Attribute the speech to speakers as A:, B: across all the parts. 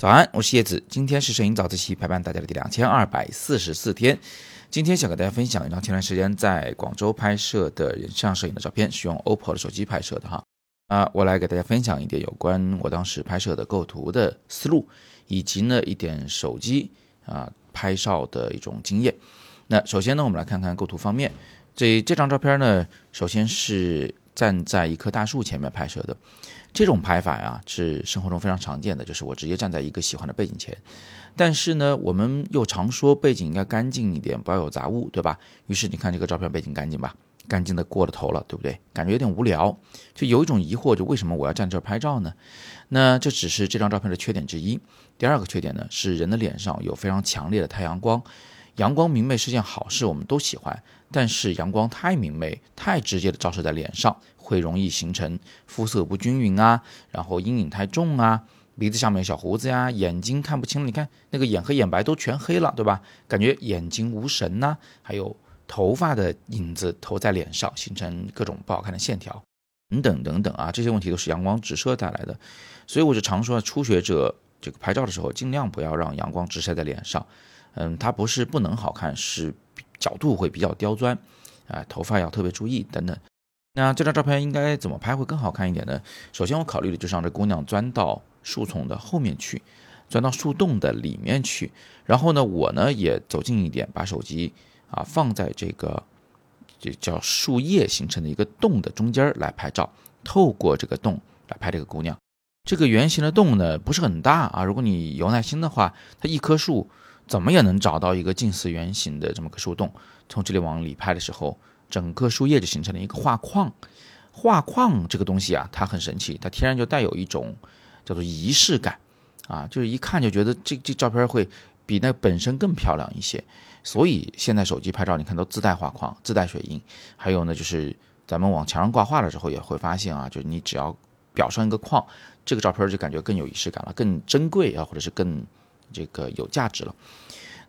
A: 早安，我是叶子。今天是摄影早自习陪伴大家的第两千二百四十四天。今天想给大家分享一张前段时间在广州拍摄的人像摄影的照片，是用 OPPO 的手机拍摄的哈。啊，我来给大家分享一点有关我当时拍摄的构图的思路，以及呢一点手机啊拍照的一种经验。那首先呢，我们来看看构图方面。这这张照片呢，首先是站在一棵大树前面拍摄的。这种拍法呀，是生活中非常常见的，就是我直接站在一个喜欢的背景前。但是呢，我们又常说背景应该干净一点，不要有杂物，对吧？于是你看这个照片背景干净吧，干净的过了头了，对不对？感觉有点无聊，就有一种疑惑，就为什么我要站这儿拍照呢？那这只是这张照片的缺点之一。第二个缺点呢，是人的脸上有非常强烈的太阳光。阳光明媚是件好事，我们都喜欢。但是阳光太明媚、太直接的照射在脸上，会容易形成肤色不均匀啊，然后阴影太重啊，鼻子下面小胡子呀，眼睛看不清。你看那个眼黑眼白都全黑了，对吧？感觉眼睛无神呐。还有头发的影子投在脸上，形成各种不好看的线条，等等等等啊，这些问题都是阳光直射带来的。所以我就常说，初学者这个拍照的时候，尽量不要让阳光直射在脸上。嗯，它不是不能好看，是角度会比较刁钻，啊，头发要特别注意等等。那这张照片应该怎么拍会更好看一点呢？首先我考虑的就是让这姑娘钻到树丛的后面去，钻到树洞的里面去。然后呢，我呢也走近一点，把手机啊放在这个这叫树叶形成的一个洞的中间来拍照，透过这个洞来拍这个姑娘。这个圆形的洞呢不是很大啊，如果你有耐心的话，它一棵树。怎么也能找到一个近似圆形的这么个树洞，从这里往里拍的时候，整个树叶就形成了一个画框。画框这个东西啊，它很神奇，它天然就带有一种叫做仪式感啊，就是一看就觉得这这照片会比那本身更漂亮一些。所以现在手机拍照，你看都自带画框、自带水印，还有呢，就是咱们往墙上挂画的时候也会发现啊，就你只要裱上一个框，这个照片就感觉更有仪式感了，更珍贵啊，或者是更。这个有价值了，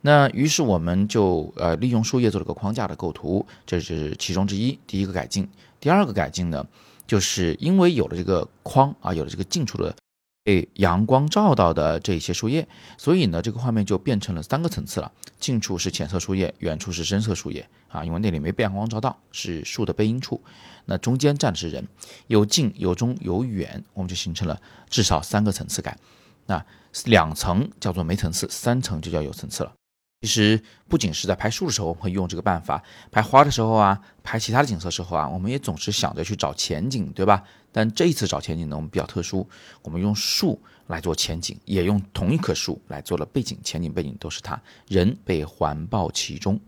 A: 那于是我们就呃利用树叶做了个框架的构图，这是其中之一。第一个改进，第二个改进呢，就是因为有了这个框啊，有了这个近处的被阳光照到的这些树叶，所以呢这个画面就变成了三个层次了。近处是浅色树叶，远处是深色树叶啊，因为那里没被阳光照到，是树的背阴处。那中间站的是人，有近有中有远，我们就形成了至少三个层次感。那两层叫做没层次，三层就叫有层次了。其实不仅是在拍树的时候我们会用这个办法，拍花的时候啊，拍其他的景色时候啊，我们也总是想着去找前景，对吧？但这一次找前景呢，我们比较特殊，我们用树来做前景，也用同一棵树来做了背景，前景背景都是它，人被环抱其中。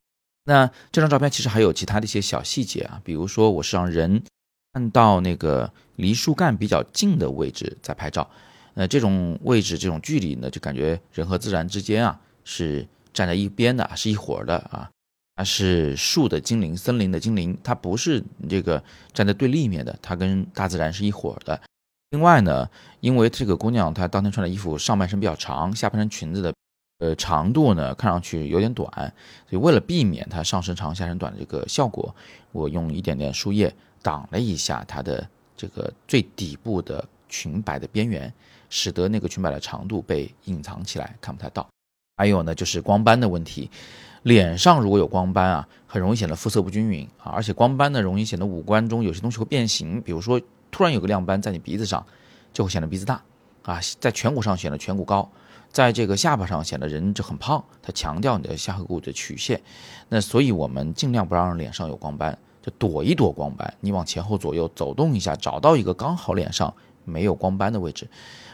A: 那这张照片其实还有其他的一些小细节啊，比如说我是让人看到那个离树干比较近的位置在拍照。那这种位置、这种距离呢，就感觉人和自然之间啊是站在一边的，是一伙的啊。它是树的精灵、森林的精灵，它不是这个站在对立面的，它跟大自然是一伙的。另外呢，因为这个姑娘她当天穿的衣服上半身比较长，下半身裙子的呃长度呢看上去有点短，所以为了避免它上身长下身短的这个效果，我用一点点树叶挡了一下它的这个最底部的裙摆的边缘。使得那个裙摆的长度被隐藏起来，看不太到。还有呢，就是光斑的问题。脸上如果有光斑啊，很容易显得肤色不均匀啊，而且光斑呢，容易显得五官中有些东西会变形。比如说，突然有个亮斑在你鼻子上，就会显得鼻子大啊；在颧骨上显得颧骨高，在这个下巴上显得人就很胖。它强调你的下颌骨的曲线。那所以我们尽量不让脸上有光斑，就躲一躲光斑。你往前后左右走动一下，找到一个刚好脸上没有光斑的位置。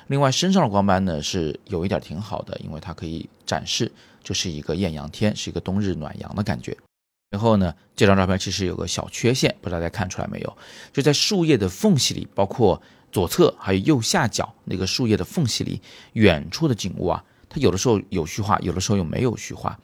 A: 另外，身上的光斑呢是有一点挺好的，因为它可以展示，就是一个艳阳天，是一个冬日暖阳的感觉。然后呢，这张照片其实有个小缺陷，不知道大家看出来没有？就在树叶的缝隙里，包括左侧还有右下角那个树叶的缝隙里，远处的景物啊，它有的时候有虚化，有的时候又没有虚化。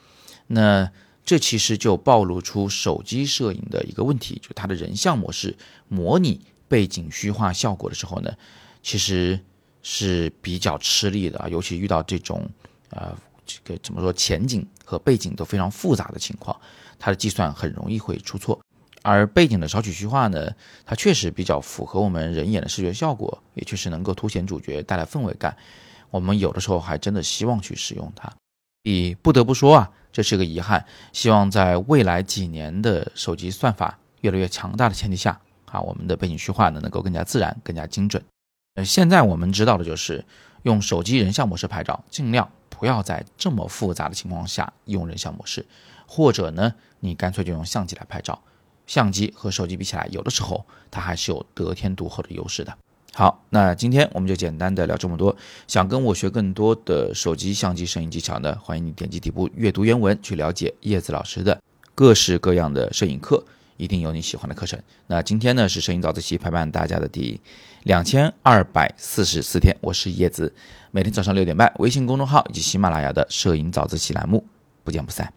A: 那这其实就暴露出手机摄影的一个问题，就它的人像模式模拟背景虚化效果的时候呢，其实。是比较吃力的，尤其遇到这种，呃，这个怎么说，前景和背景都非常复杂的情况，它的计算很容易会出错。而背景的少许虚化呢，它确实比较符合我们人眼的视觉效果，也确实能够凸显主角，带来氛围感。我们有的时候还真的希望去使用它。你不得不说啊，这是个遗憾。希望在未来几年的手机算法越来越强大的前提下，啊，我们的背景虚化呢能够更加自然、更加精准。呃，现在我们知道的就是用手机人像模式拍照，尽量不要在这么复杂的情况下用人像模式，或者呢，你干脆就用相机来拍照。相机和手机比起来，有的时候它还是有得天独厚的优势的。好，那今天我们就简单的聊这么多。想跟我学更多的手机相机摄影技巧呢，欢迎你点击底部阅读原文去了解叶子老师的各式各样的摄影课，一定有你喜欢的课程。那今天呢是摄影早自习陪伴大家的第两千二百四十四天，我是叶子，每天早上六点半，微信公众号以及喜马拉雅的摄影早自习栏目，不见不散。